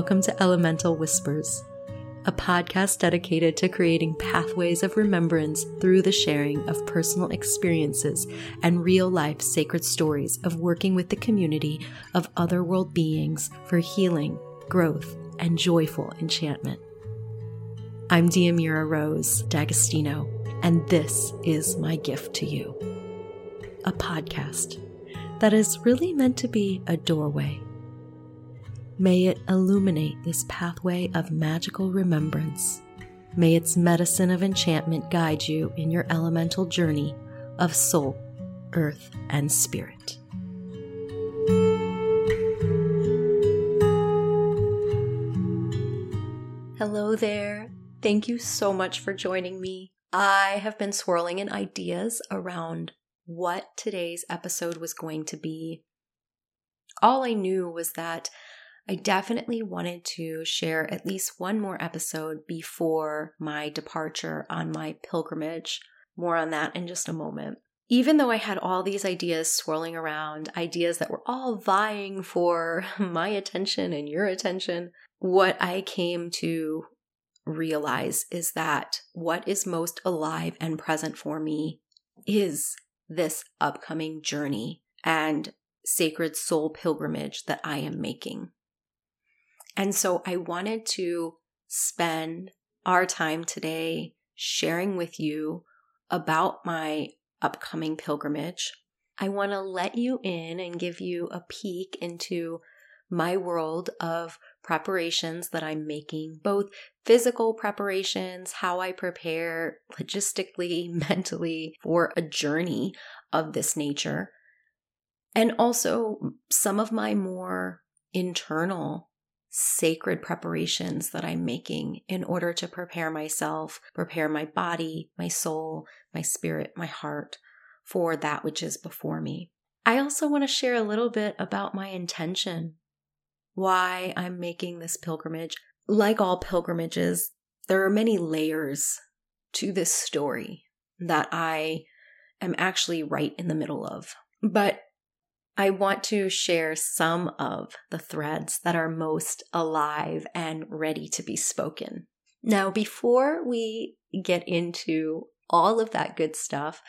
Welcome to Elemental Whispers, a podcast dedicated to creating pathways of remembrance through the sharing of personal experiences and real life sacred stories of working with the community of otherworld beings for healing, growth, and joyful enchantment. I'm Diomira Rose D'Agostino, and this is my gift to you a podcast that is really meant to be a doorway May it illuminate this pathway of magical remembrance. May its medicine of enchantment guide you in your elemental journey of soul, earth, and spirit. Hello there. Thank you so much for joining me. I have been swirling in ideas around what today's episode was going to be. All I knew was that I definitely wanted to share at least one more episode before my departure on my pilgrimage. More on that in just a moment. Even though I had all these ideas swirling around, ideas that were all vying for my attention and your attention, what I came to realize is that what is most alive and present for me is this upcoming journey and sacred soul pilgrimage that I am making. And so I wanted to spend our time today sharing with you about my upcoming pilgrimage. I want to let you in and give you a peek into my world of preparations that I'm making, both physical preparations, how I prepare logistically, mentally for a journey of this nature, and also some of my more internal sacred preparations that I'm making in order to prepare myself, prepare my body, my soul, my spirit, my heart for that which is before me. I also want to share a little bit about my intention, why I'm making this pilgrimage. Like all pilgrimages, there are many layers to this story that I am actually right in the middle of. But I want to share some of the threads that are most alive and ready to be spoken. Now, before we get into all of that good stuff,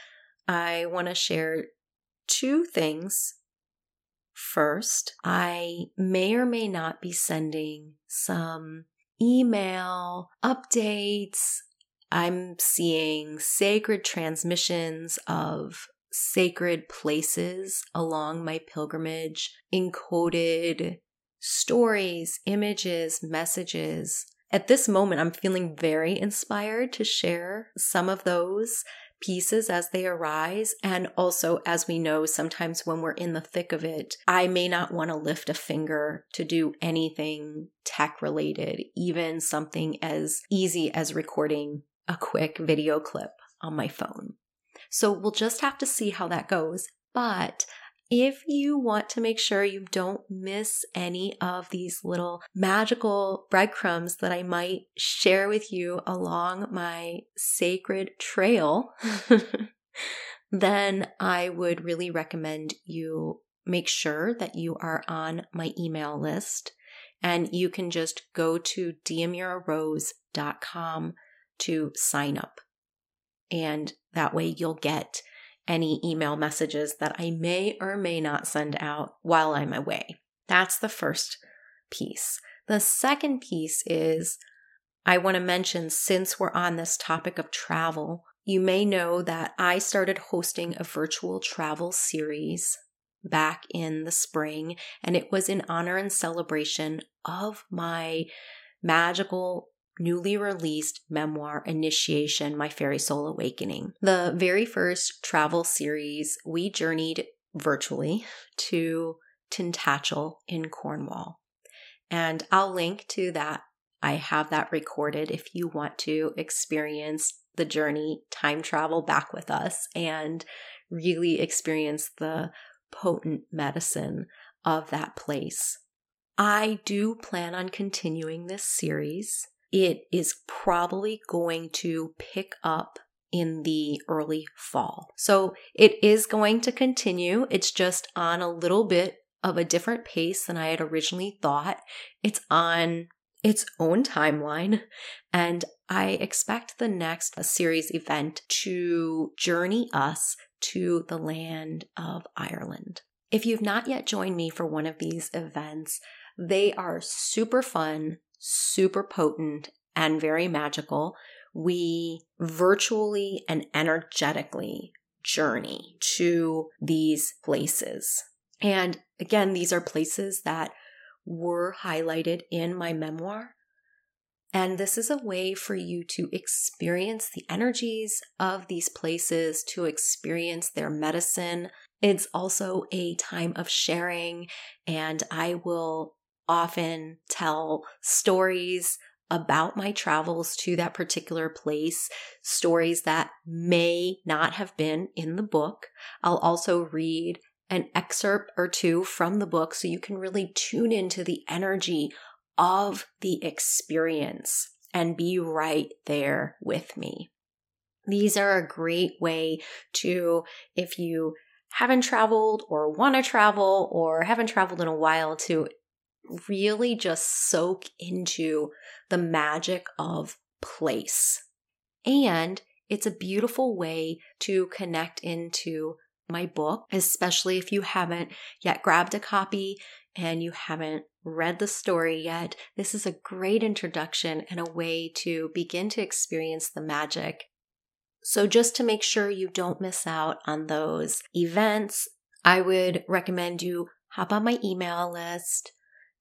I want to share two things. First, I may or may not be sending some email updates. I'm seeing sacred transmissions of sacred places along my pilgrimage, encoded stories, images, messages. At this moment, I'm feeling very inspired to share some of those pieces as they arise. And also, as we know, sometimes when we're in the thick of it, I may not want to lift a finger to do anything tech related, even something as easy as recording a quick video clip on my phone. So we'll just have to see how that goes. But if you want to make sure you don't miss any of these little magical breadcrumbs that I might share with you along my sacred trail, then I would really recommend you make sure that you are on my email list and you can just go to diomirarose.com to sign up. And that way you'll get any email messages that I may or may not send out while I'm away. That's the first piece. The second piece is I want to mention since we're on this topic of travel, you may know that I started hosting a virtual travel series back in the spring, and it was in honor and celebration of my magical newly released memoir, Initiation My Faery Soul Awakening. The very first travel series, we journeyed virtually to Tintagel in Cornwall. And I'll link to that. I have that recorded if you want to experience the journey, time travel back with us, and really experience the potent medicine of that place. I do plan on continuing this series it is probably going to pick up in the early fall. So it is going to continue. It's just on a little bit of a different pace than I had originally thought. It's on its own timeline, and I expect the next series event to journey us to the land of Ireland. If you've not yet joined me for one of these events, they are super fun, super potent, and very magical. We virtually and energetically journey to these places. And again, these are places that were highlighted in my memoir. And this is a way for you to experience the energies of these places, to experience their medicine. It's also a time of sharing, and I will often tell stories about my travels to that particular place, stories that may not have been in the book. I'll also read an excerpt or two from the book so you can really tune into the energy of the experience and be right there with me. These are a great way to, if you haven't traveled or want to travel or haven't traveled in a while, to really just soak into the magic of place. And it's a beautiful way to connect into my book, especially if you haven't yet grabbed a copy and you haven't read the story yet. This is a great introduction and a way to begin to experience the magic. So, just to make sure you don't miss out on those events, I would recommend you hop on my email list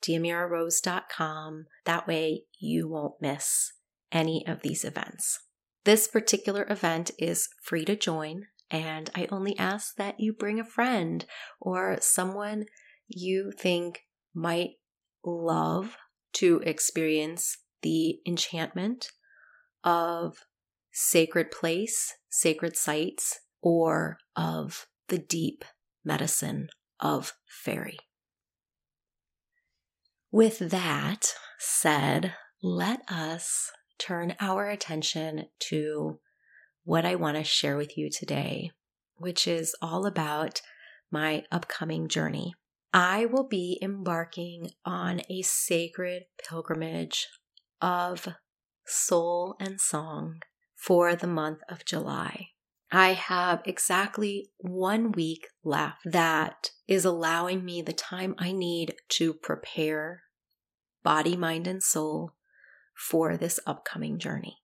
diomirarose.com. That way you won't miss any of these events. This particular event is free to join, and I only ask that you bring a friend or someone you think might love to experience the enchantment of sacred place, sacred sites, or of the deep medicine of fairy. With that said, let us turn our attention to what I want to share with you today, which is all about my upcoming journey. I will be embarking on a sacred pilgrimage of soul and song for the month of July. I have exactly one week left that is allowing me the time I need to prepare body, mind, and soul for this upcoming journey.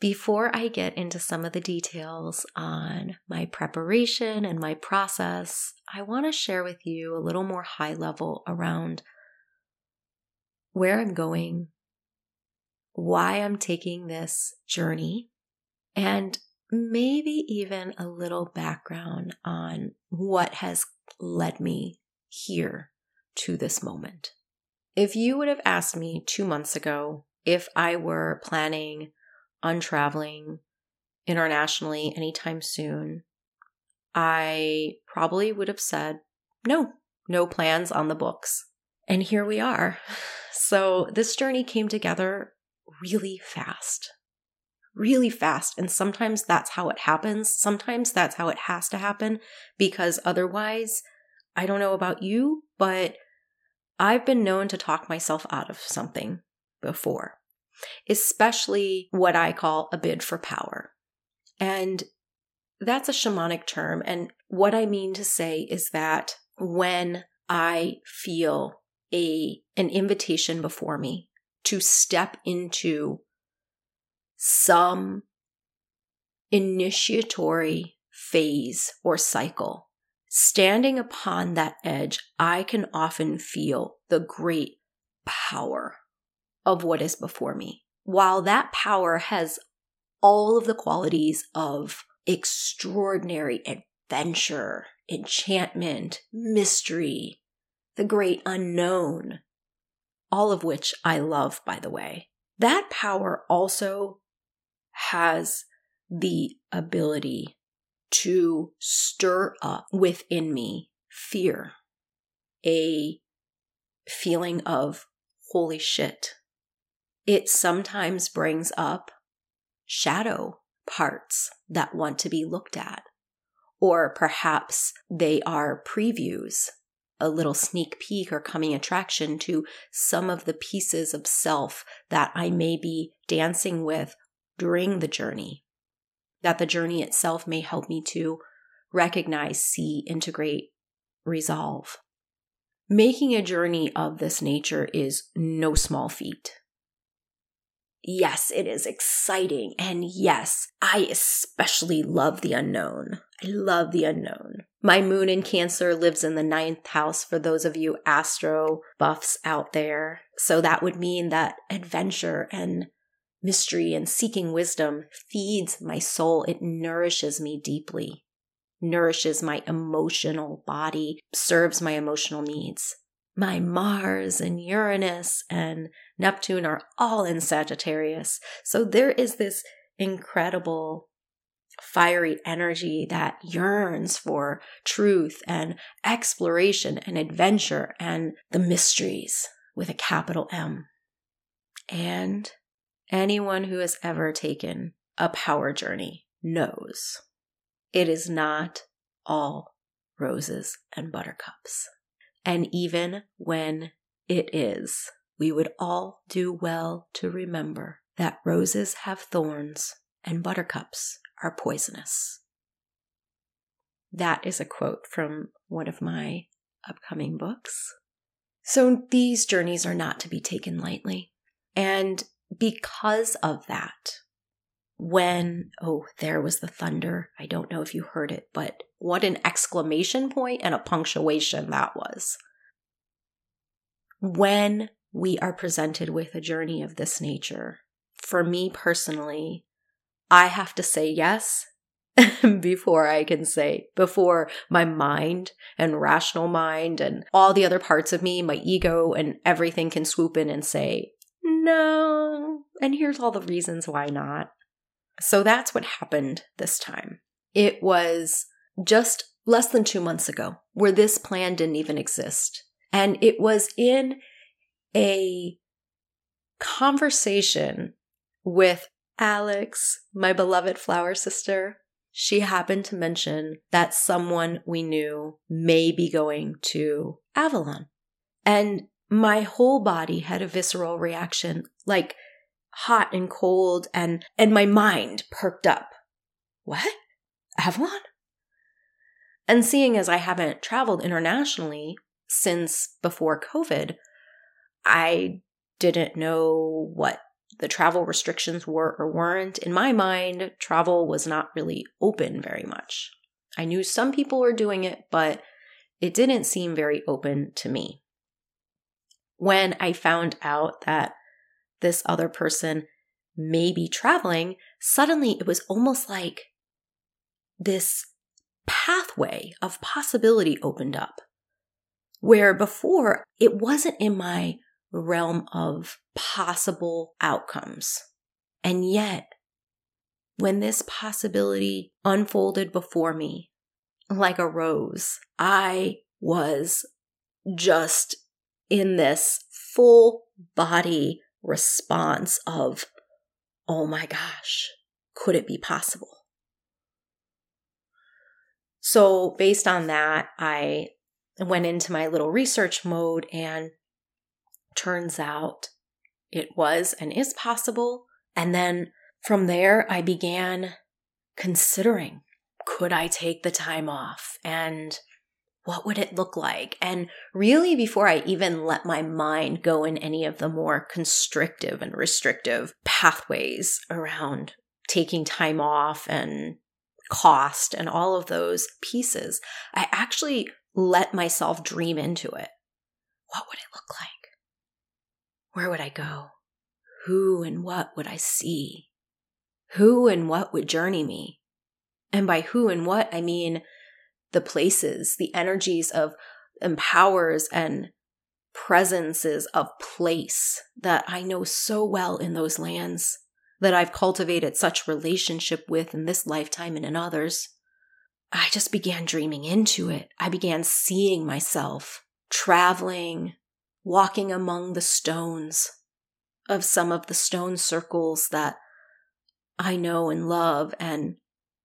Before I get into some of the details on my preparation and my process, I want to share with you a little more high level around where I'm going, why I'm taking this journey, and maybe even a little background on what has led me here to this moment. If you would have asked me two months ago if I were planning on traveling internationally anytime soon, I probably would have said, no, no plans on the books. And here we are. So this journey came together really fast really fast. And sometimes that's how it happens. Sometimes that's how it has to happen because otherwise, I don't know about you, but I've been known to talk myself out of something before, especially what I call a bid for power. And that's a shamanic term. And what I mean to say is that when I feel a an invitation before me to step into some initiatory phase or cycle. Standing upon that edge, I can often feel the great power of what is before me. While that power has all of the qualities of extraordinary adventure, enchantment, mystery, the great unknown, all of which I love, by the way. That power also has the ability to stir up within me fear, a feeling of holy shit. It sometimes brings up shadow parts that want to be looked at, or perhaps they are previews a little sneak peek or coming attraction to some of the pieces of self that I may be dancing with during the journey. That the journey itself may help me to recognize, see, integrate, resolve. Making a journey of this nature is no small feat. Yes, it is exciting. And yes, I especially love the unknown. I love the unknown. My moon in Cancer lives in the ninth house for those of you astro buffs out there. So that would mean that adventure and mystery and seeking wisdom feeds my soul. It nourishes me deeply, nourishes my emotional body, serves my emotional needs my Mars and Uranus and Neptune are all in Sagittarius. So there is this incredible fiery energy that yearns for truth and exploration and adventure and the mysteries with a capital M. And anyone who has ever taken a power journey knows it is not all roses and buttercups. And even when it is, we would all do well to remember that roses have thorns and buttercups are poisonous. That is a quote from one of my upcoming books. So these journeys are not to be taken lightly. And because of that, when, oh, there was the thunder. I don't know if you heard it, but what an exclamation point and a punctuation that was. When we are presented with a journey of this nature, for me personally, I have to say yes before I can say, before my mind and rational mind and all the other parts of me, my ego and everything can swoop in and say, no. And here's all the reasons why not. So that's what happened this time. It was just less than two months ago where this plan didn't even exist. And it was in a conversation with Alex, my beloved flower sister. She happened to mention that someone we knew may be going to Avalon. And my whole body had a visceral reaction, like hot and cold and and my mind perked up. What? Avalon? And seeing as I haven't traveled internationally since before COVID, I didn't know what the travel restrictions were or weren't. In my mind, travel was not really open very much. I knew some people were doing it, but it didn't seem very open to me. When I found out that this other person may be traveling, suddenly it was almost like this pathway of possibility opened up. Where before it wasn't in my realm of possible outcomes. And yet, when this possibility unfolded before me like a rose, I was just in this full body response of, oh my gosh, could it be possible? So, based on that, I went into my little research mode, and turns out it was and is possible. And then from there, I began considering could I take the time off? And what would it look like? And really, before I even let my mind go in any of the more constrictive and restrictive pathways around taking time off and cost and all of those pieces, I actually let myself dream into it. What would it look like? Where would I go? Who and what would I see? Who and what would journey me? And by who and what, I mean the places, the energies of empowers and presences of place that I know so well in those lands, that I've cultivated such relationship with in this lifetime and in others. I just began dreaming into it. I began seeing myself traveling, walking among the stones of some of the stone circles that I know and love and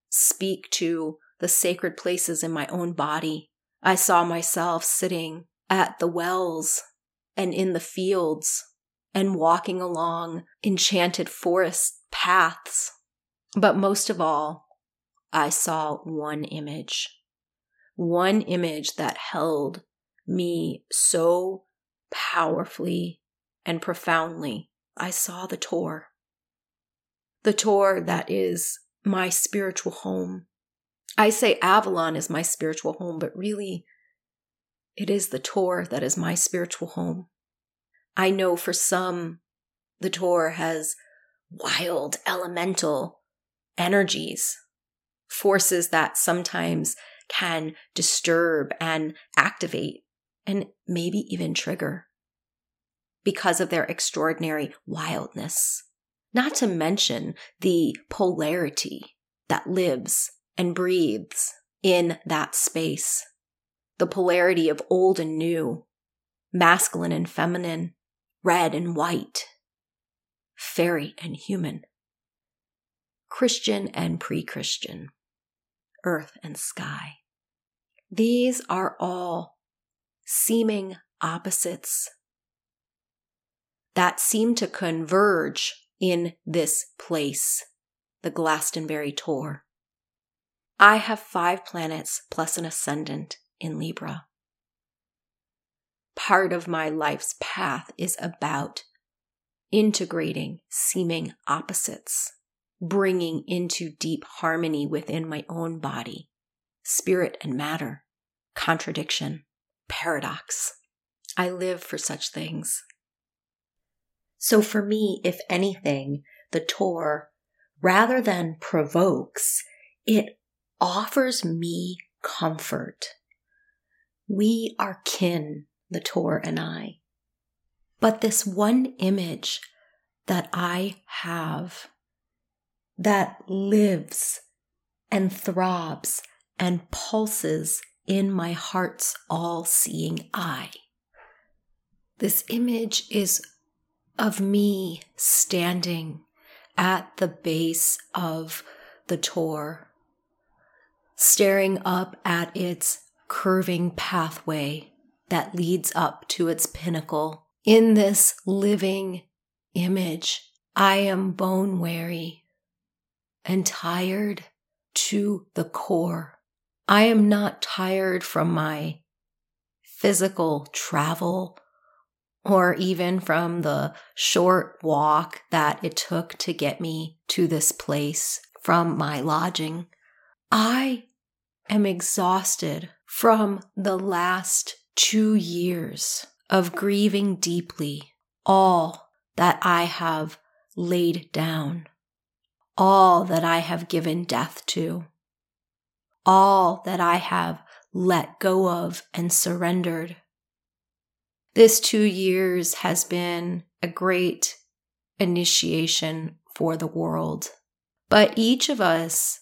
speak to the sacred places in my own body. I saw myself sitting at the wells and in the fields and walking along enchanted forest paths. But most of all, I saw one image, one image that held me so powerfully and profoundly. I saw the Tor, the Tor that is my spiritual home. I say Avalon is my spiritual home, but really, it is the Tor that is my spiritual home. I know for some, the Tor has wild elemental energies, forces that sometimes can disturb and activate and maybe even trigger because of their extraordinary wildness. Not to mention the polarity that lives and breathes in that space. The polarity of old and new, masculine and feminine, red and white, fairy and human, Christian and pre Christian, earth and sky. These are all seeming opposites that seem to converge in this place, the Glastonbury Tor. I have five planets plus an ascendant in Libra part of my life's path is about integrating seeming opposites, bringing into deep harmony within my own body, spirit and matter, contradiction, paradox. I live for such things. So for me, if anything, the Tor, rather than provokes, it offers me comfort. We are kin the Tor and I. But this one image that I have that lives and throbs and pulses in my heart's all seeing eye. This image is of me standing at the base of the Tor, staring up at its curving pathway that leads up to its pinnacle. In this living image, I am bone weary and tired to the core. I am not tired from my physical travel or even from the short walk that it took to get me to this place from my lodging. I am exhausted from the last two years of grieving deeply all that I have laid down, all that I have given death to, all that I have let go of and surrendered. This two years has been a great initiation for the world, but each of us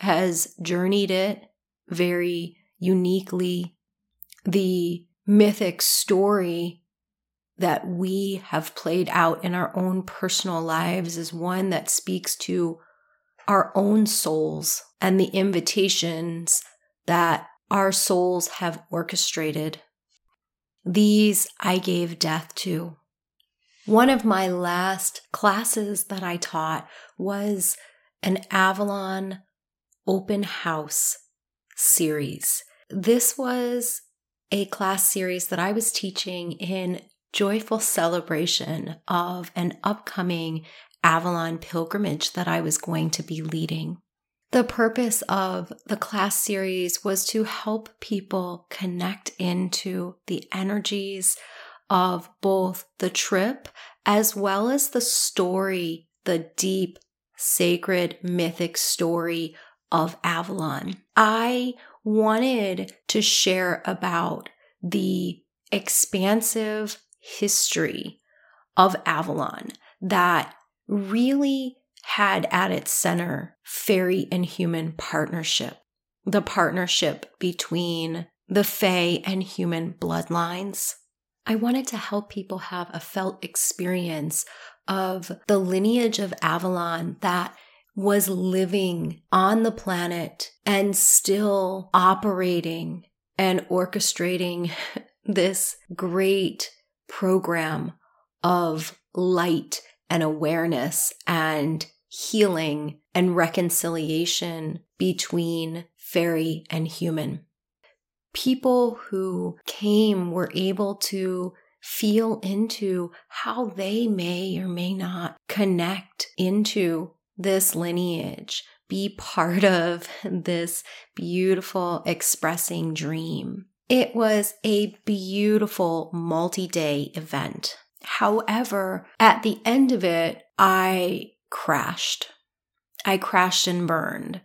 has journeyed it very uniquely the mythic story that we have played out in our own personal lives is one that speaks to our own souls and the invitations that our souls have orchestrated. These I gave death to. One of my last classes that I taught was an Avalon open house series. This was a class series that I was teaching in joyful celebration of an upcoming Avalon pilgrimage that I was going to be leading. The purpose of the class series was to help people connect into the energies of both the trip as well as the story, the deep, sacred, mythic story of Avalon. I wanted to share about the expansive history of Avalon that really had at its center fairy and human partnership, the partnership between the Fae and human bloodlines. I wanted to help people have a felt experience of the lineage of Avalon that was living on the planet and still operating and orchestrating this great program of light and awareness and healing and reconciliation between fairy and human. People who came were able to feel into how they may or may not connect into this lineage, be part of this beautiful expressing dream. It was a beautiful multi day event. However, at the end of it, I crashed. I crashed and burned.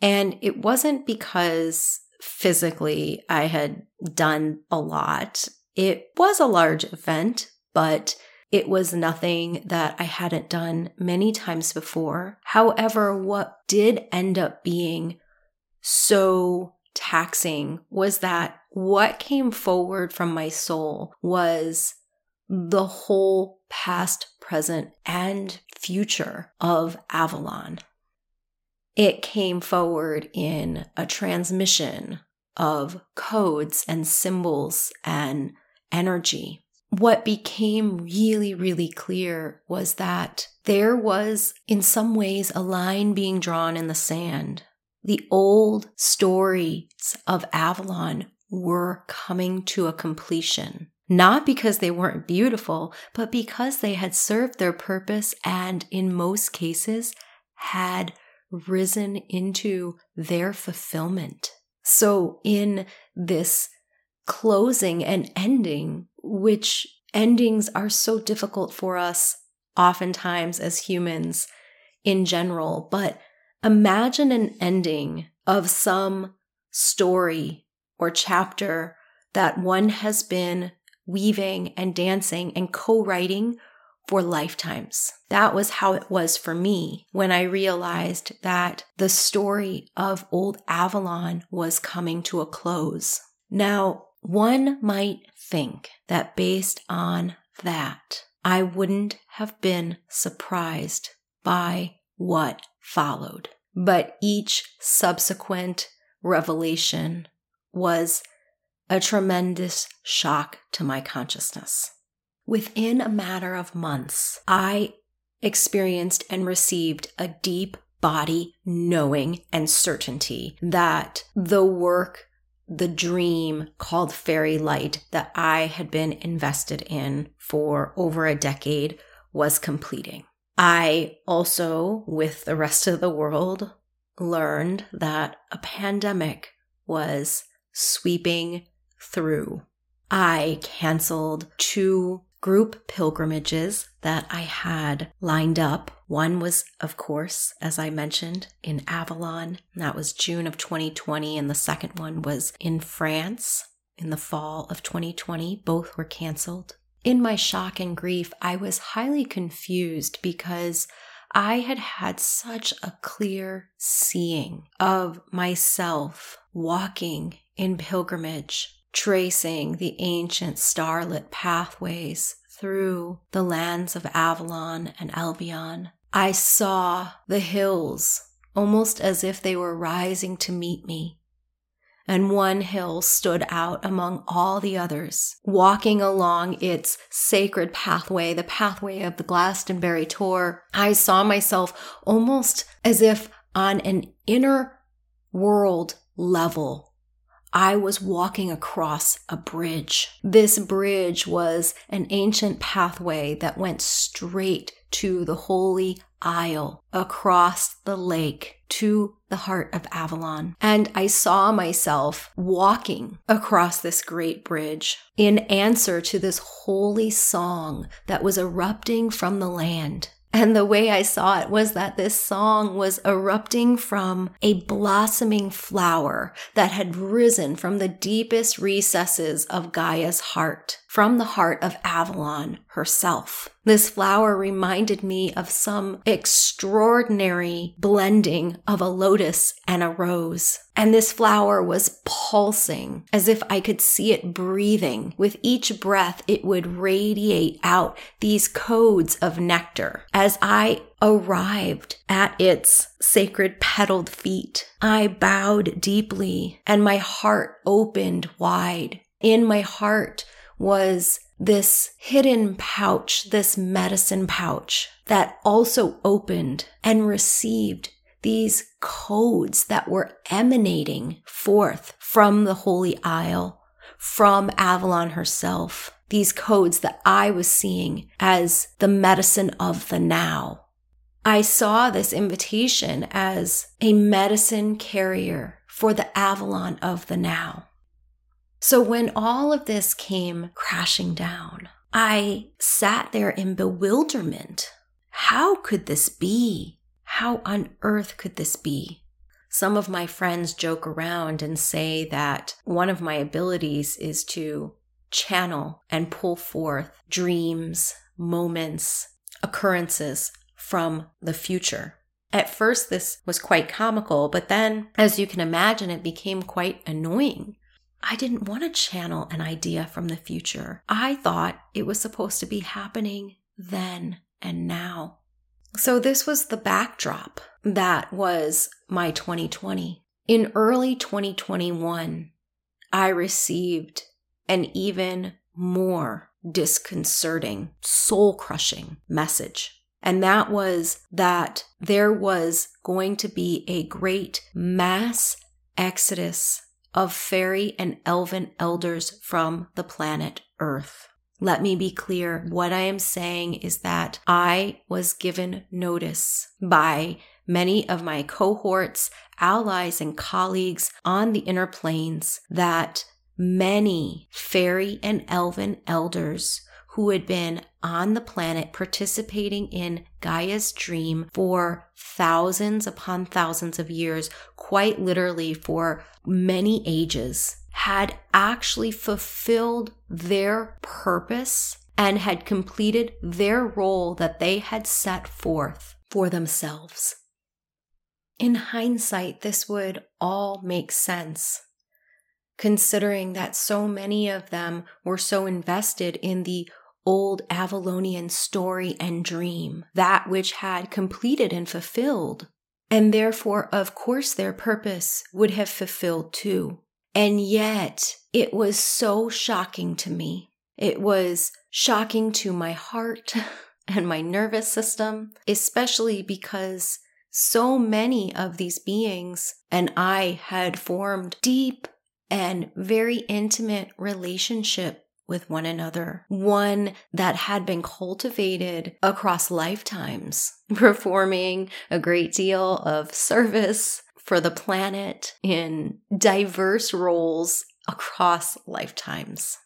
And it wasn't because physically I had done a lot. It was a large event, but it was nothing that I hadn't done many times before. However, what did end up being so taxing was that what came forward from my soul was the whole past, present, and future of Avalon. It came forward in a transmission of codes and symbols and energy. What became really, really clear was that there was, in some ways, a line being drawn in the sand. The old stories of Avalon were coming to a completion not because they weren't beautiful, but because they had served their purpose and, in most cases, had risen into their fulfillment. So, in this closing and ending, which endings are so difficult for us oftentimes as humans in general, but imagine an ending of some story or chapter that one has been weaving and dancing and co writing for lifetimes. That was how it was for me when I realized that the story of Old Avalon was coming to a close. Now, one might think that based on that, I wouldn't have been surprised by what followed. But each subsequent revelation was a tremendous shock to my consciousness. Within a matter of months, I experienced and received a deep body knowing and certainty that the work, the dream called fairy light that I had been invested in for over a decade was completing. I also, with the rest of the world, learned that a pandemic was sweeping through. I canceled two group pilgrimages that I had lined up. One was, of course, as I mentioned, in Avalon. That was June of 2020. And the second one was in France in the fall of 2020. Both were canceled. In my shock and grief, I was highly confused because I had had such a clear seeing of myself walking in pilgrimage tracing the ancient starlit pathways through the lands of Avalon and Albion. I saw the hills almost as if they were rising to meet me. And one hill stood out among all the others, walking along its sacred pathway, the pathway of the Glastonbury Tor. I saw myself almost as if on an inner world level I was walking across a bridge. This bridge was an ancient pathway that went straight to the holy isle across the lake to the heart of Avalon. And I saw myself walking across this great bridge in answer to this holy song that was erupting from the land. And the way I saw it was that this song was erupting from a blossoming flower that had risen from the deepest recesses of Gaia's heart, from the heart of Avalon herself. This flower reminded me of some extraordinary blending of a lotus and a rose. And this flower was pulsing as if I could see it breathing. With each breath, it would radiate out these codes of nectar. As I arrived at its sacred petaled feet, I bowed deeply and my heart opened wide In my heart was this hidden pouch, this medicine pouch that also opened and received these codes that were emanating forth from the Holy Isle, from Avalon herself. These codes that I was seeing as the medicine of the now. I saw this invitation as a medicine carrier for the Avalon of the now. So when all of this came crashing down, I sat there in bewilderment. How could this be? How on earth could this be? Some of my friends joke around and say that one of my abilities is to channel and pull forth dreams, moments, occurrences from the future. At first, this was quite comical, but then, as you can imagine, it became quite annoying. I didn't want to channel an idea from the future. I thought it was supposed to be happening then and now. So, this was the backdrop. That was my 2020. In early 2021, I received an even more disconcerting, soul crushing message. And that was that there was going to be a great mass exodus of fairy and elven elders from the planet Earth. Let me be clear. What I am saying is that I was given notice by many of my cohorts, allies, and colleagues on the inner planes that many fairy and elven elders who had been on the planet participating in Gaia's dream for thousands upon thousands of years, quite literally for many ages, had actually fulfilled their purpose and had completed their role that they had set forth for themselves. In hindsight, this would all make sense considering that so many of them were so invested in the old Avalonian story and dream, that which had completed and fulfilled. And therefore, of course, their purpose would have fulfilled too. And yet, it was so shocking to me. It was shocking to my heart and my nervous system, especially because so many of these beings and I had formed deep and very intimate relationship with one another, one that had been cultivated across lifetimes, performing a great deal of service for the planet in diverse roles across lifetimes.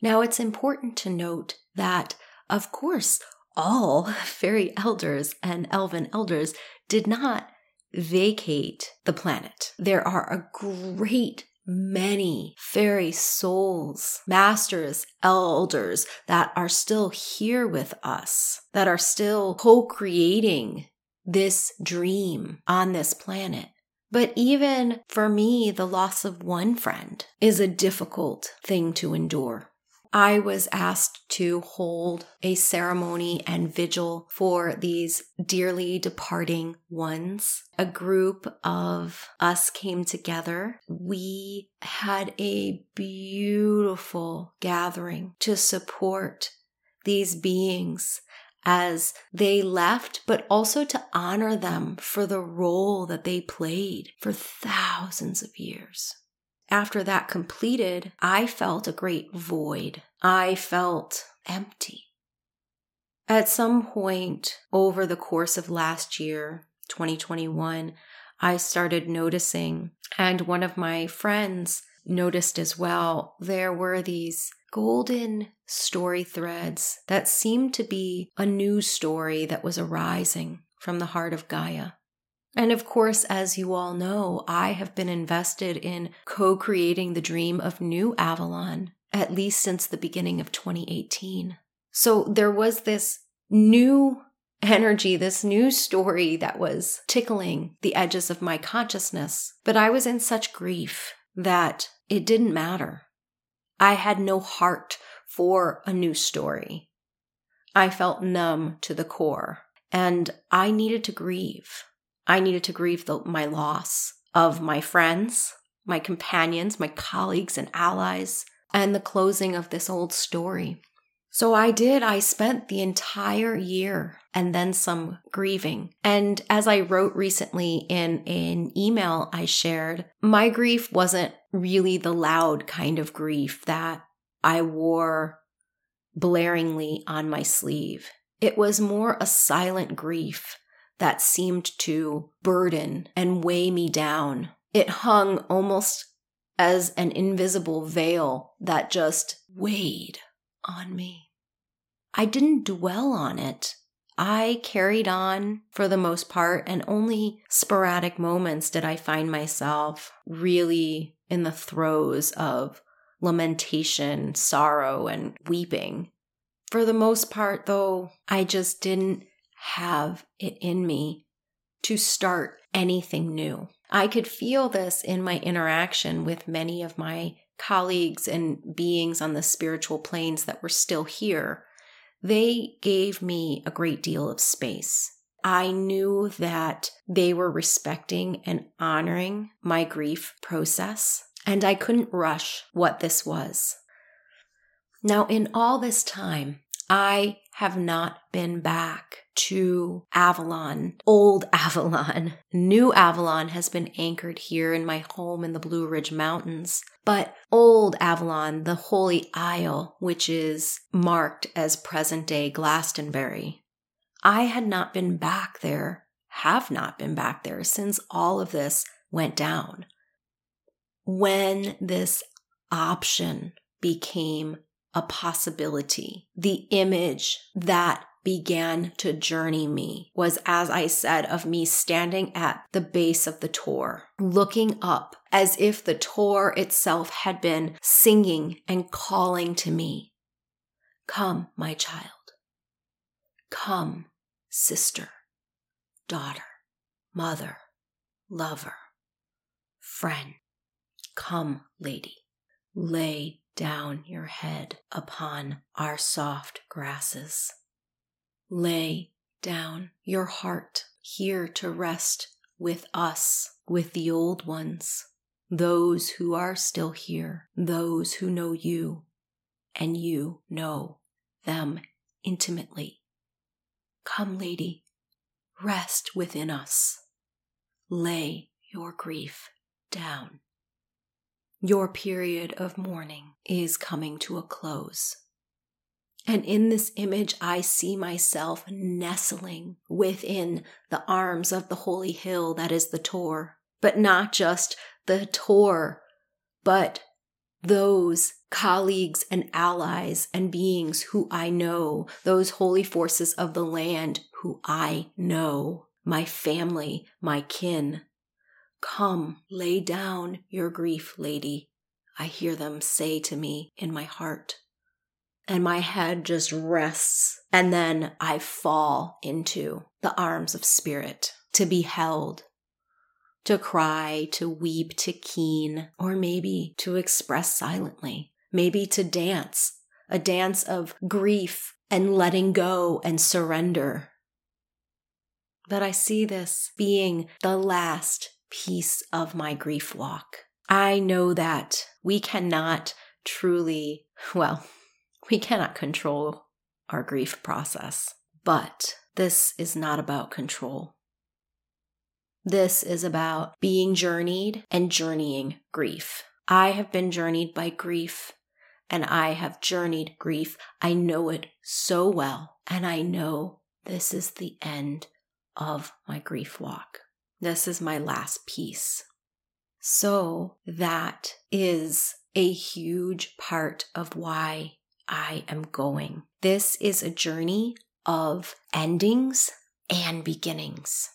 Now, it's important to note that, of course, all fairy elders and elven elders did not vacate the planet. There are a great many fairy souls, masters, elders that are still here with us, that are still co creating this dream on this planet. But even for me, the loss of one friend is a difficult thing to endure. I was asked to hold a ceremony and vigil for these dearly departing ones. A group of us came together. We had a beautiful gathering to support these beings as they left, but also to honor them for the role that they played for thousands of years. After that completed, I felt a great void. I felt empty. At some point over the course of last year, 2021, I started noticing, and one of my friends noticed as well, there were these golden story threads that seemed to be a new story that was arising from the heart of Gaia. And of course, as you all know, I have been invested in co creating the dream of New Avalon, at least since the beginning of 2018. So there was this new energy, this new story that was tickling the edges of my consciousness. But I was in such grief that it didn't matter. I had no heart for a new story. I felt numb to the core and I needed to grieve. I needed to grieve the, my loss of my friends, my companions, my colleagues and allies, and the closing of this old story. So I did. I spent the entire year and then some grieving. And as I wrote recently in an email I shared, my grief wasn't really the loud kind of grief that I wore blaringly on my sleeve. It was more a silent grief that seemed to burden and weigh me down. It hung almost as an invisible veil that just weighed on me. I didn't dwell on it. I carried on for the most part, and only sporadic moments did I find myself really in the throes of lamentation, sorrow, and weeping. For the most part, though, I just didn't have it in me to start anything new. I could feel this in my interaction with many of my colleagues and beings on the spiritual planes that were still here they gave me a great deal of space. I knew that they were respecting and honoring my grief process, and I couldn't rush what this was. Now, in all this time, I have not been back to Avalon, old Avalon. New Avalon has been anchored here in my home in the Blue Ridge Mountains. But old Avalon, the Holy Isle, which is marked as present day Glastonbury, I had not been back there, have not been back there since all of this went down. When this option became a possibility, the image that began to journey me was, as I said, of me standing at the base of the Tor, looking up as if the Tor itself had been singing and calling to me. Come, my child. Come, sister, daughter, mother, lover, friend. Come, lady. Lay down your head upon our soft grasses. Lay down your heart here to rest with us, with the old ones, those who are still here, those who know you, and you know them intimately. Come, lady, rest within us. Lay your grief down. Your period of mourning is coming to a close. And in this image, I see myself nestling within the arms of the holy hill that is the Tor. But not just the Tor, but those colleagues and allies and beings who I know, those holy forces of the land who I know, my family, my kin. Come, lay down your grief, lady, I hear them say to me in my heart and my head just rests. And then I fall into the arms of spirit to be held, to cry, to weep, to keen, or maybe to express silently, maybe to dance, a dance of grief and letting go and surrender. But I see this being the last piece of my grief walk. I know that we cannot truly, well, we cannot control our grief process, but this is not about control. This is about being journeyed and journeying grief. I have been journeyed by grief and I have journeyed grief. I know it so well, and I know this is the end of my grief walk. This is my last piece. So, that is a huge part of why I am going. This is a journey of endings and beginnings.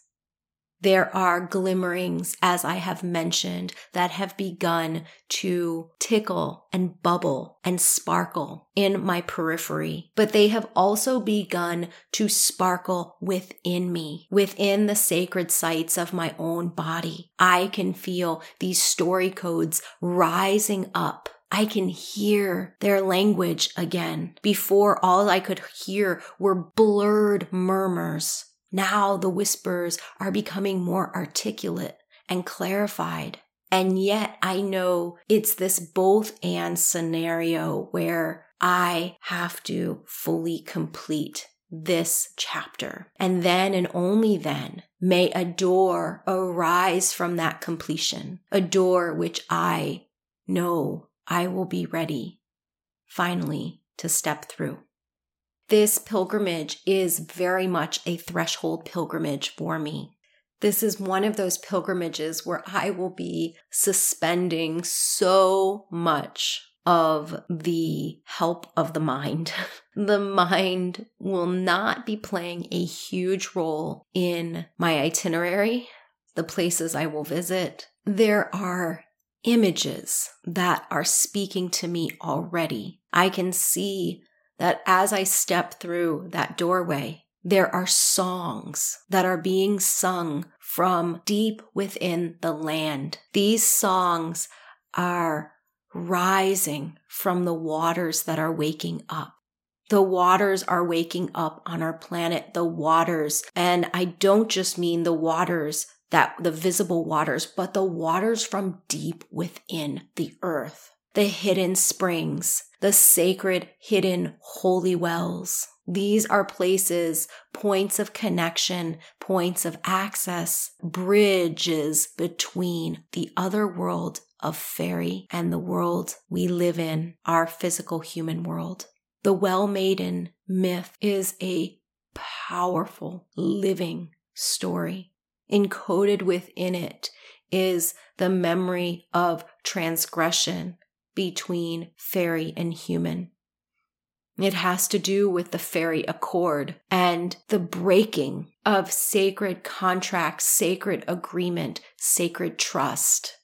There are glimmerings, as I have mentioned, that have begun to tickle and bubble and sparkle in my periphery, but they have also begun to sparkle within me, within the sacred sites of my own body. I can feel these story codes rising up I can hear their language again. Before, all I could hear were blurred murmurs. Now the whispers are becoming more articulate and clarified. And yet I know it's this both and scenario where I have to fully complete this chapter. And then and only then may a door arise from that completion, a door which I know I will be ready finally to step through. This pilgrimage is very much a threshold pilgrimage for me. This is one of those pilgrimages where I will be suspending so much of the help of the mind. the mind will not be playing a huge role in my itinerary, the places I will visit. There are images that are speaking to me already. I can see that as I step through that doorway, there are songs that are being sung from deep within the land. These songs are rising from the waters that are waking up. The waters are waking up on our planet, the waters. And I don't just mean the waters that the visible waters, but the waters from deep within the earth, the hidden springs, the sacred hidden holy wells. These are places, points of connection, points of access, bridges between the other world of fairy and the world we live in, our physical human world. The Well Maiden myth is a powerful, living story. Encoded within it is the memory of transgression between fairy and human. It has to do with the fairy accord and the breaking of sacred contract, sacred agreement, sacred trust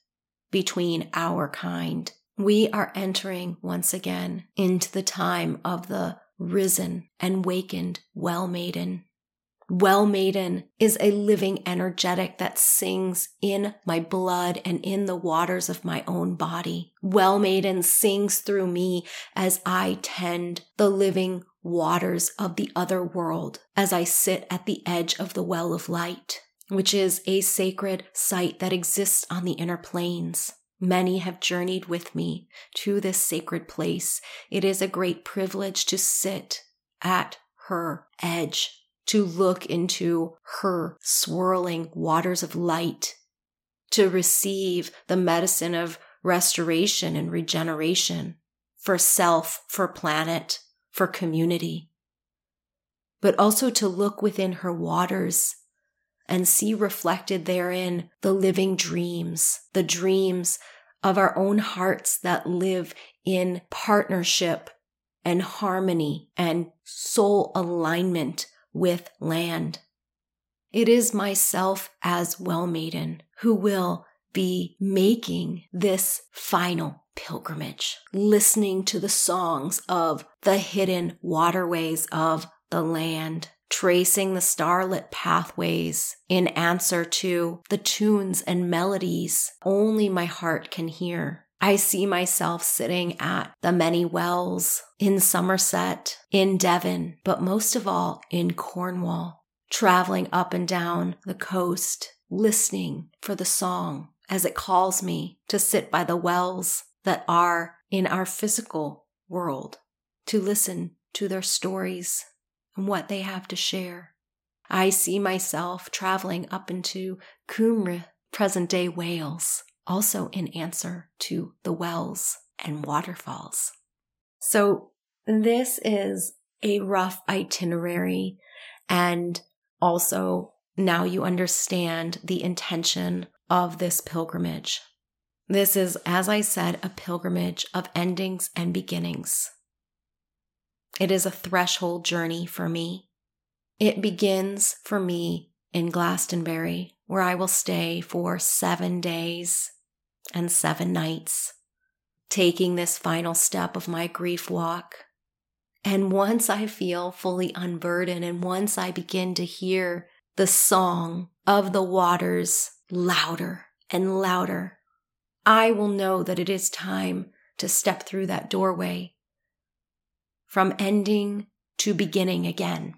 between our kind. We are entering once again into the time of the risen and wakened well maiden. Well Maiden is a living energetic that sings in my blood and in the waters of my own body. Well Maiden sings through me as I tend the living waters of the other world, as I sit at the edge of the well of light, which is a sacred site that exists on the inner planes. Many have journeyed with me to this sacred place. It is a great privilege to sit at her edge to look into her swirling waters of light, to receive the medicine of restoration and regeneration for self, for planet, for community, but also to look within her waters and see reflected therein the living dreams, the dreams of our own hearts that live in partnership and harmony and soul alignment with land. It is myself as well maiden who will be making this final pilgrimage, listening to the songs of the hidden waterways of the land, tracing the starlit pathways in answer to the tunes and melodies only my heart can hear. I see myself sitting at the many wells in Somerset, in Devon, but most of all in Cornwall, traveling up and down the coast, listening for the song as it calls me to sit by the wells that are in our physical world, to listen to their stories and what they have to share. I see myself traveling up into Cymru, present day Wales, also in answer to the wells and waterfalls. So this is a rough itinerary and also now you understand the intention of this pilgrimage. This is, as I said, a pilgrimage of endings and beginnings. It is a threshold journey for me. It begins for me in Glastonbury, where I will stay for seven days and seven nights, taking this final step of my grief walk. And once I feel fully unburdened, and once I begin to hear the song of the waters louder and louder, I will know that it is time to step through that doorway from ending to beginning again.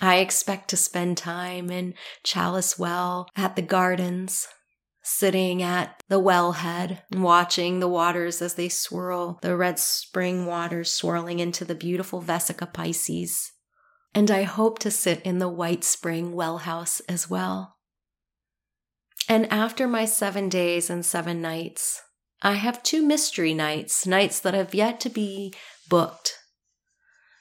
I expect to spend time in Chalice Well at the gardens, sitting at the wellhead, watching the waters as they swirl, the red spring waters swirling into the beautiful Vesica Piscis. And I hope to sit in the White Spring well house as well. And after my seven days and seven nights, I have two mystery nights, nights that have yet to be booked.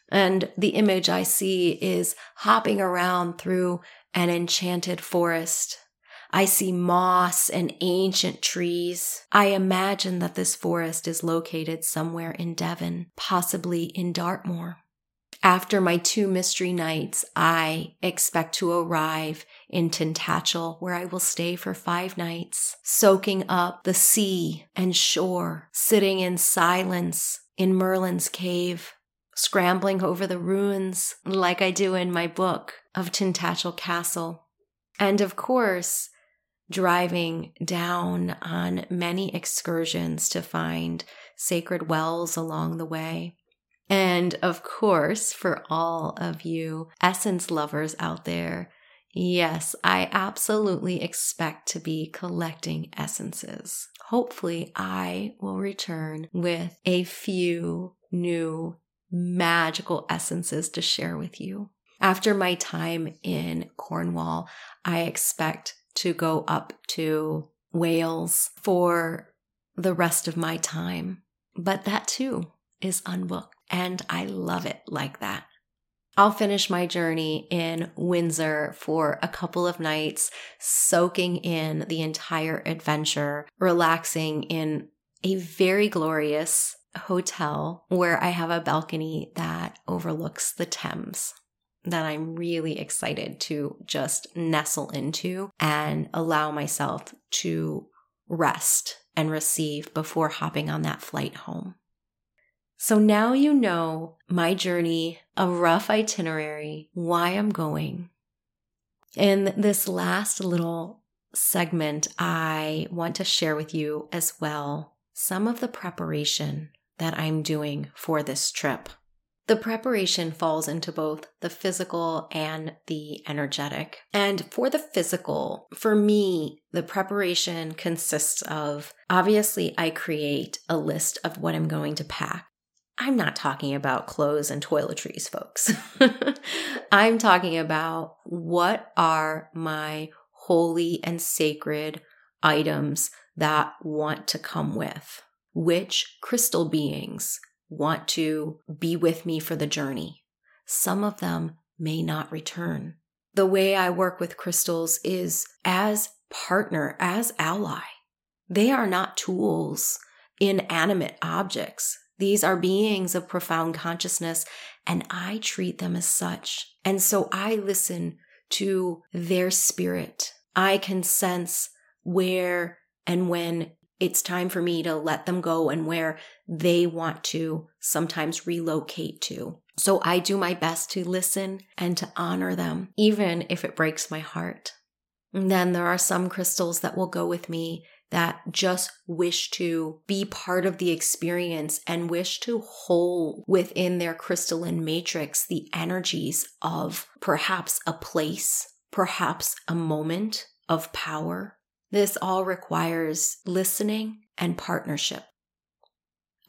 And the image I see is hopping around through an enchanted forest. I see moss and ancient trees. I imagine that this forest is located somewhere in Devon, possibly in Dartmoor. After my two mystery nights, I expect to arrive in Tintagel, where I will stay for five nights, soaking up the sea and shore, sitting in silence in Merlin's cave, scrambling over the ruins like I do in my book of Tintagel Castle. And of course, driving down on many excursions to find sacred wells along the way. And of course, for all of you essence lovers out there, yes, I absolutely expect to be collecting essences. Hopefully, I will return with a few new magical essences to share with you. After my time in Cornwall, I expect to go up to Wales for the rest of my time. But that too is unbooked, and I love it like that. I'll finish my journey in Windsor for a couple of nights, soaking in the entire adventure, relaxing in a very glorious hotel where I have a balcony that overlooks the Thames that I'm really excited to just nestle into and allow myself to rest and receive before hopping on that flight home. So now you know my journey, a rough itinerary, why I'm going. In this last little segment, I want to share with you as well some of the preparation that I'm doing for this trip. The preparation falls into both the physical and the energetic. And for the physical, for me, the preparation consists of obviously, I create a list of what I'm going to pack. I'm not talking about clothes and toiletries, folks. I'm talking about what are my holy and sacred items that want to come with which crystal beings want to be with me for the journey. Some of them may not return. The way I work with crystals is as partner, as ally. They are not tools, inanimate objects. These are beings of profound consciousness, and I treat them as such. And so I listen to their spirit. I can sense where and when it's time for me to let them go and where they want to sometimes relocate to. So I do my best to listen and to honor them, even if it breaks my heart. And then there are some crystals that will go with me that just wish to be part of the experience and wish to hold within their crystalline matrix the energies of perhaps a place, perhaps a moment of power, this all requires listening and partnership.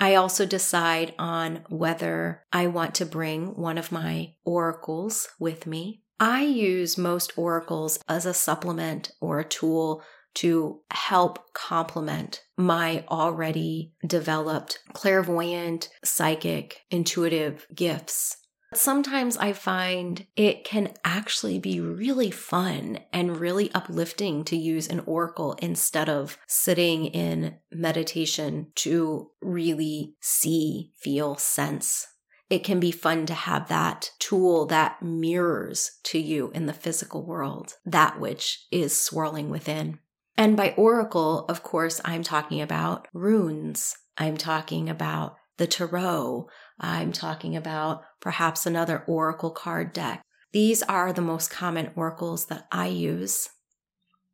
I also decide on whether I want to bring one of my oracles with me. I use most oracles as a supplement or a tool to help complement my already developed clairvoyant, psychic, intuitive gifts. Sometimes I find it can actually be really fun and really uplifting to use an oracle instead of sitting in meditation to really see, feel, sense. It can be fun to have that tool that mirrors to you in the physical world, that which is swirling within. And by oracle, of course, I'm talking about runes. I'm talking about the tarot. I'm talking about perhaps another oracle card deck. These are the most common oracles that I use.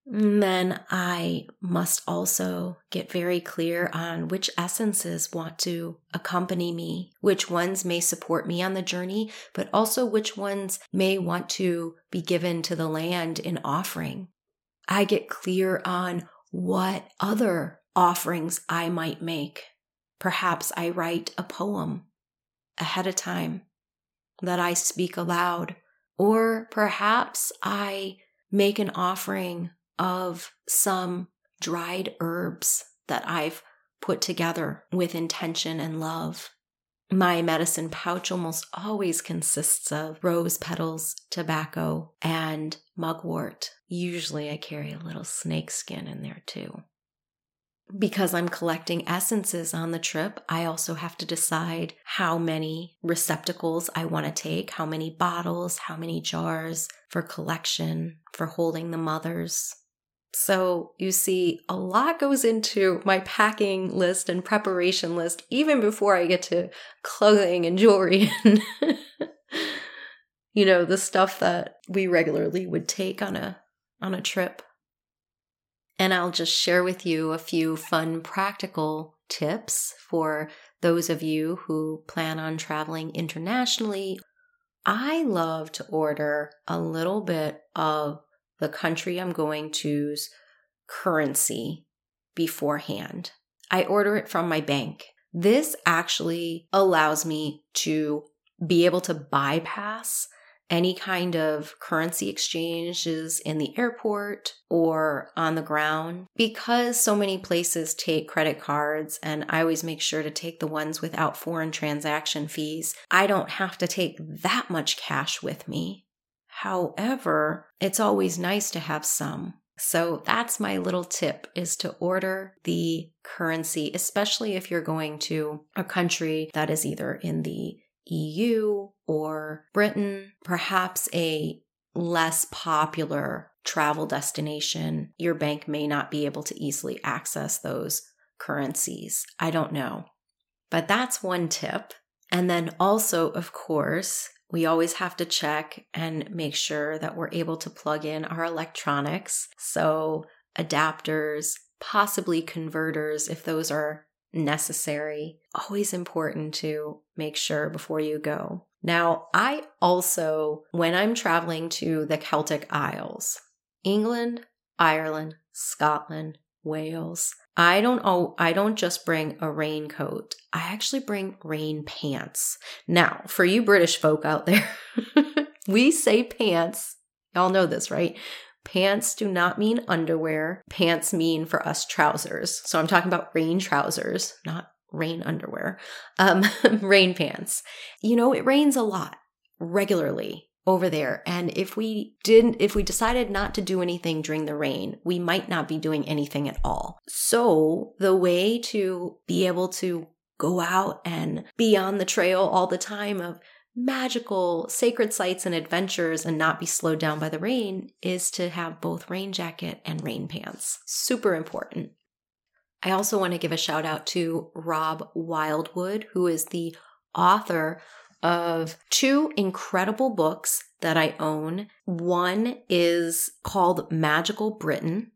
And then I must also get very clear on which essences want to accompany me, which ones may support me on the journey, but also which ones may want to be given to the land in offering. I get clear on what other offerings I might make. Perhaps I write a poem ahead of time that I speak aloud, or perhaps I make an offering of some dried herbs that I've put together with intention and love. My medicine pouch almost always consists of rose petals, tobacco, and mugwort. Usually I carry a little snake skin in there too. Because I'm collecting essences on the trip, I also have to decide how many receptacles I want to take, how many bottles, how many jars for collection, for holding the mothers. So you see, a lot goes into my packing list and preparation list, even before I get to clothing and jewelry and, you know, the stuff that we regularly would take on a on a trip. And I'll just share with you a few fun practical tips for those of you who plan on traveling internationally. I love to order a little bit of the country I'm going to's currency beforehand. I order it from my bank. This actually allows me to be able to bypass any kind of currency exchanges in the airport or on the ground because so many places take credit cards and I always make sure to take the ones without foreign transaction fees. I don't have to take that much cash with me. However, it's always nice to have some. So that's my little tip is to order the currency, especially if you're going to a country that is either in the EU or Britain, perhaps a less popular travel destination. Your bank may not be able to easily access those currencies. I don't know. But that's one tip. And then also, of course, we always have to check and make sure that we're able to plug in our electronics. So, adapters, possibly converters, if those are necessary. Always important to make sure before you go. Now, I also, when I'm traveling to the Celtic Isles, England, Ireland, Scotland, Wales, I don't oh I don't just bring a raincoat. I actually bring rain pants. Now, for you British folk out there, we say pants. Y'all know this, right? Pants do not mean underwear. Pants mean for us trousers. So I'm talking about rain trousers, not rain underwear. Um, rain pants. You know, it rains a lot regularly over there. And if we didn't, if we decided not to do anything during the rain, we might not be doing anything at all. So the way to be able to go out and be on the trail all the time of magical sacred sites and adventures and not be slowed down by the rain is to have both rain jacket and rain pants. Super important. I also want to give a shout out to Rob Wildwood, who is the author of two incredible books that I own. One is called Magical Britain,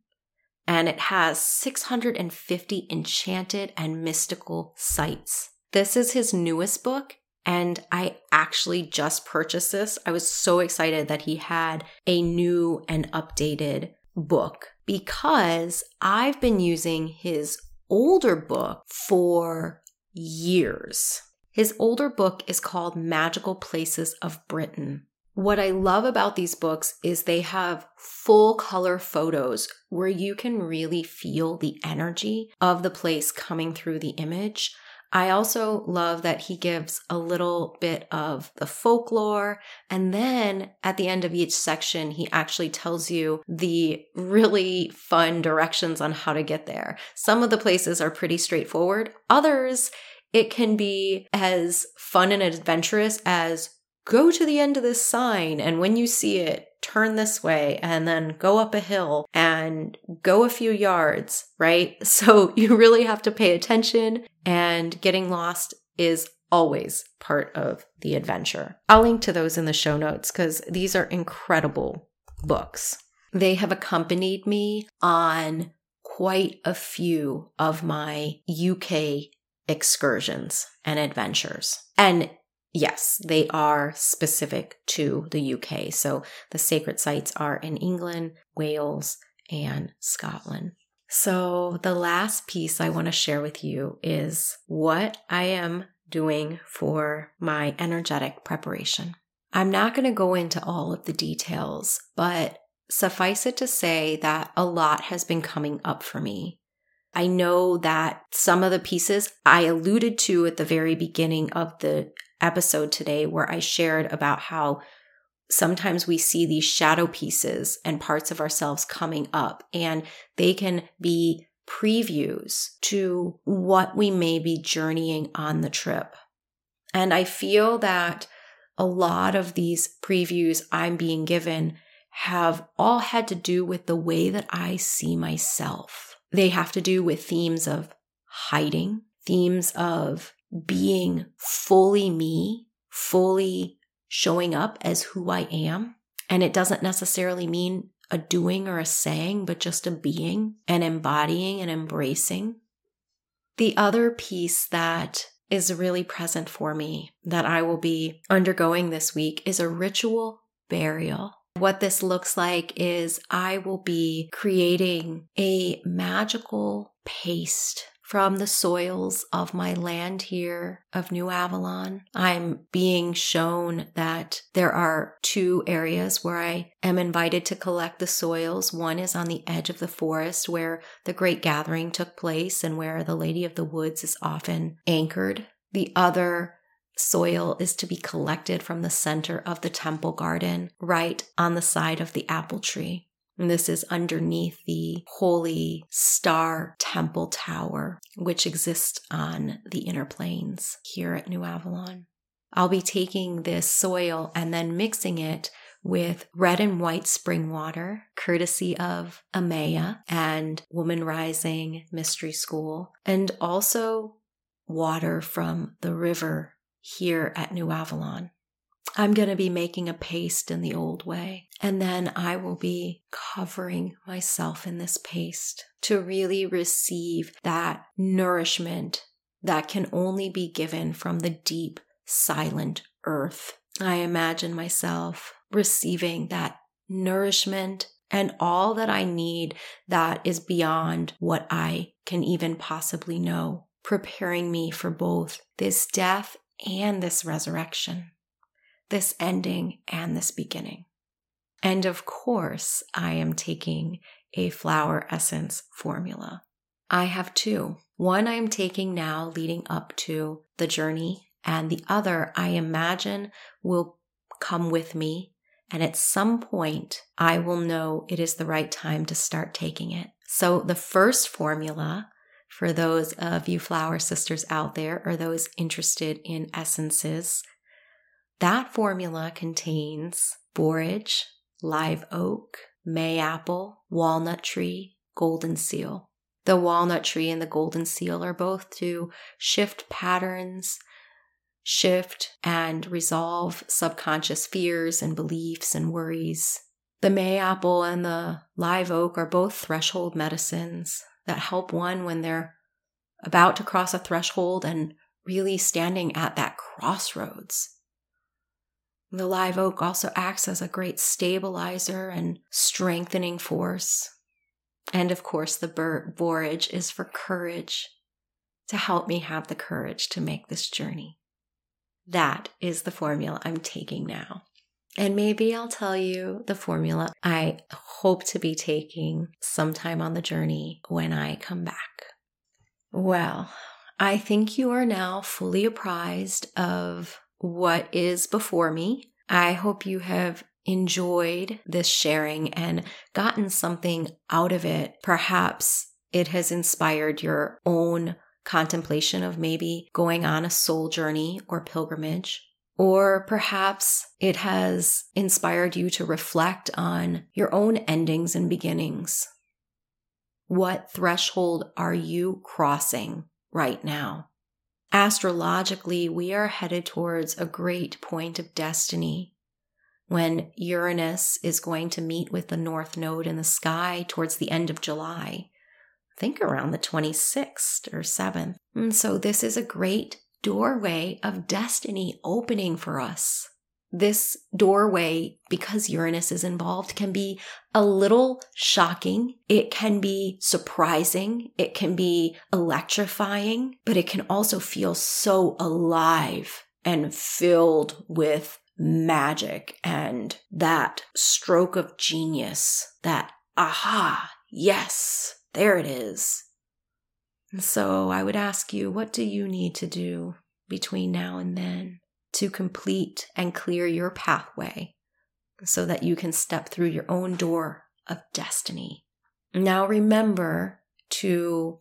and it has 650 enchanted and mystical sites. This is his newest book, and I actually just purchased this. I was so excited that he had a new and updated book because I've been using his older book for years. His older book is called Magical Places of Britain. What I love about these books is they have full color photos where you can really feel the energy of the place coming through the image. I also love that he gives a little bit of the folklore. And then at the end of each section, he actually tells you the really fun directions on how to get there. Some of the places are pretty straightforward. Others, it can be as fun and adventurous as go to the end of this sign and when you see it, turn this way and then go up a hill and go a few yards, right? So you really have to pay attention and getting lost is always part of the adventure. I'll link to those in the show notes because these are incredible books. They have accompanied me on quite a few of my UK excursions and adventures. And yes, they are specific to the UK. So the sacred sites are in England, Wales, and Scotland. So, the last piece I want to share with you is what I am doing for my energetic preparation. I'm not going to go into all of the details, but suffice it to say that a lot has been coming up for me. I know that some of the pieces I alluded to at the very beginning of the episode today, where I shared about how sometimes we see these shadow pieces and parts of ourselves coming up, and they can be previews to what we may be journeying on the trip. And I feel that a lot of these previews I'm being given have all had to do with the way that I see myself. They have to do with themes of hiding, themes of being fully me, fully showing up as who I am. And it doesn't necessarily mean a doing or a saying, but just a being and embodying and embracing. The other piece that is really present for me that I will be undergoing this week is a ritual burial. What this looks like is I will be creating a magical paste from the soils of my land here of New Avalon. I'm being shown that there are two areas where I am invited to collect the soils. One is on the edge of the forest where the great gathering took place and where the Lady of the Woods is often anchored. The other soil is to be collected from the center of the temple garden, right on the side of the apple tree. And this is underneath the holy star temple tower, which exists on the inner planes here at New Avalon. I'll be taking this soil and then mixing it with red and white spring water, courtesy of Ameya and Woman Rising Mystery School, and also water from the river here at New Avalon. I'm going to be making a paste in the old way, and then I will be covering myself in this paste to really receive that nourishment that can only be given from the deep, silent earth. I imagine myself receiving that nourishment and all that I need that is beyond what I can even possibly know, preparing me for both this death and this resurrection, this ending and this beginning. And of course, I am taking a flower essence formula. I have two. One I'm taking now leading up to the journey, and the other I imagine will come with me. And at some point, I will know it is the right time to start taking it. So the first formula for those of you flower sisters out there or those interested in essences. That formula contains borage, live oak, mayapple, walnut tree, golden seal. The walnut tree and the golden seal are both to shift patterns, shift and resolve subconscious fears and beliefs and worries. The mayapple and the live oak are both threshold medicines that help one when they're about to cross a threshold and really standing at that crossroads. The live oak also acts as a great stabilizer and strengthening force. And of course, the borage is for courage to help me have the courage to make this journey. That is the formula I'm taking now. And maybe I'll tell you the formula I hope to be taking sometime on the journey when I come back. Well, I think you are now fully apprised of what is before me. I hope you have enjoyed this sharing and gotten something out of it. Perhaps it has inspired your own contemplation of maybe going on a soul journey or pilgrimage. Or perhaps it has inspired you to reflect on your own endings and beginnings. What threshold are you crossing right now? Astrologically, we are headed towards a great point of destiny when Uranus is going to meet with the North Node in the sky towards the end of July. I think around the 26th or 7th. And so this is a great doorway of destiny opening for us. This doorway, because Uranus is involved, can be a little shocking. It can be surprising. It can be electrifying, but it can also feel so alive and filled with magic and that stroke of genius, that aha, yes, there it is. And so I would ask you, what do you need to do between now and then? To complete and clear your pathway so that you can step through your own door of destiny. Now remember to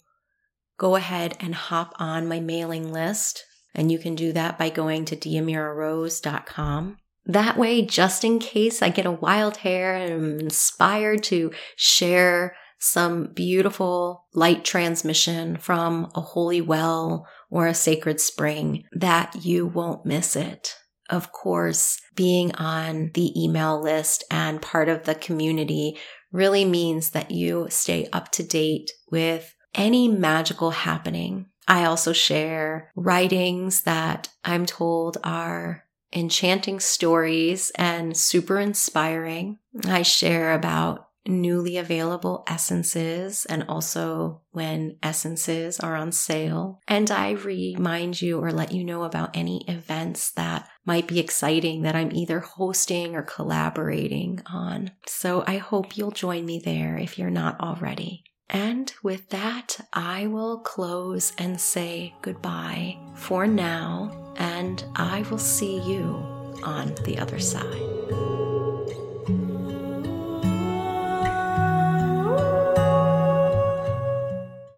go ahead and hop on my mailing list. And you can do that by going to diomirarose.com. That way, just in case I get a wild hair and I'm inspired to share some beautiful light transmission from a holy well or a sacred spring, that you won't miss it. Of course, being on the email list and part of the community really means that you stay up to date with any magical happening. I also share writings that I'm told are enchanting stories and super inspiring. I share about newly available essences and also when essences are on sale. And I remind you or let you know about any events that might be exciting that I'm either hosting or collaborating on. So I hope you'll join me there if you're not already. And with that, I will close and say goodbye for now, and I will see you on the other side.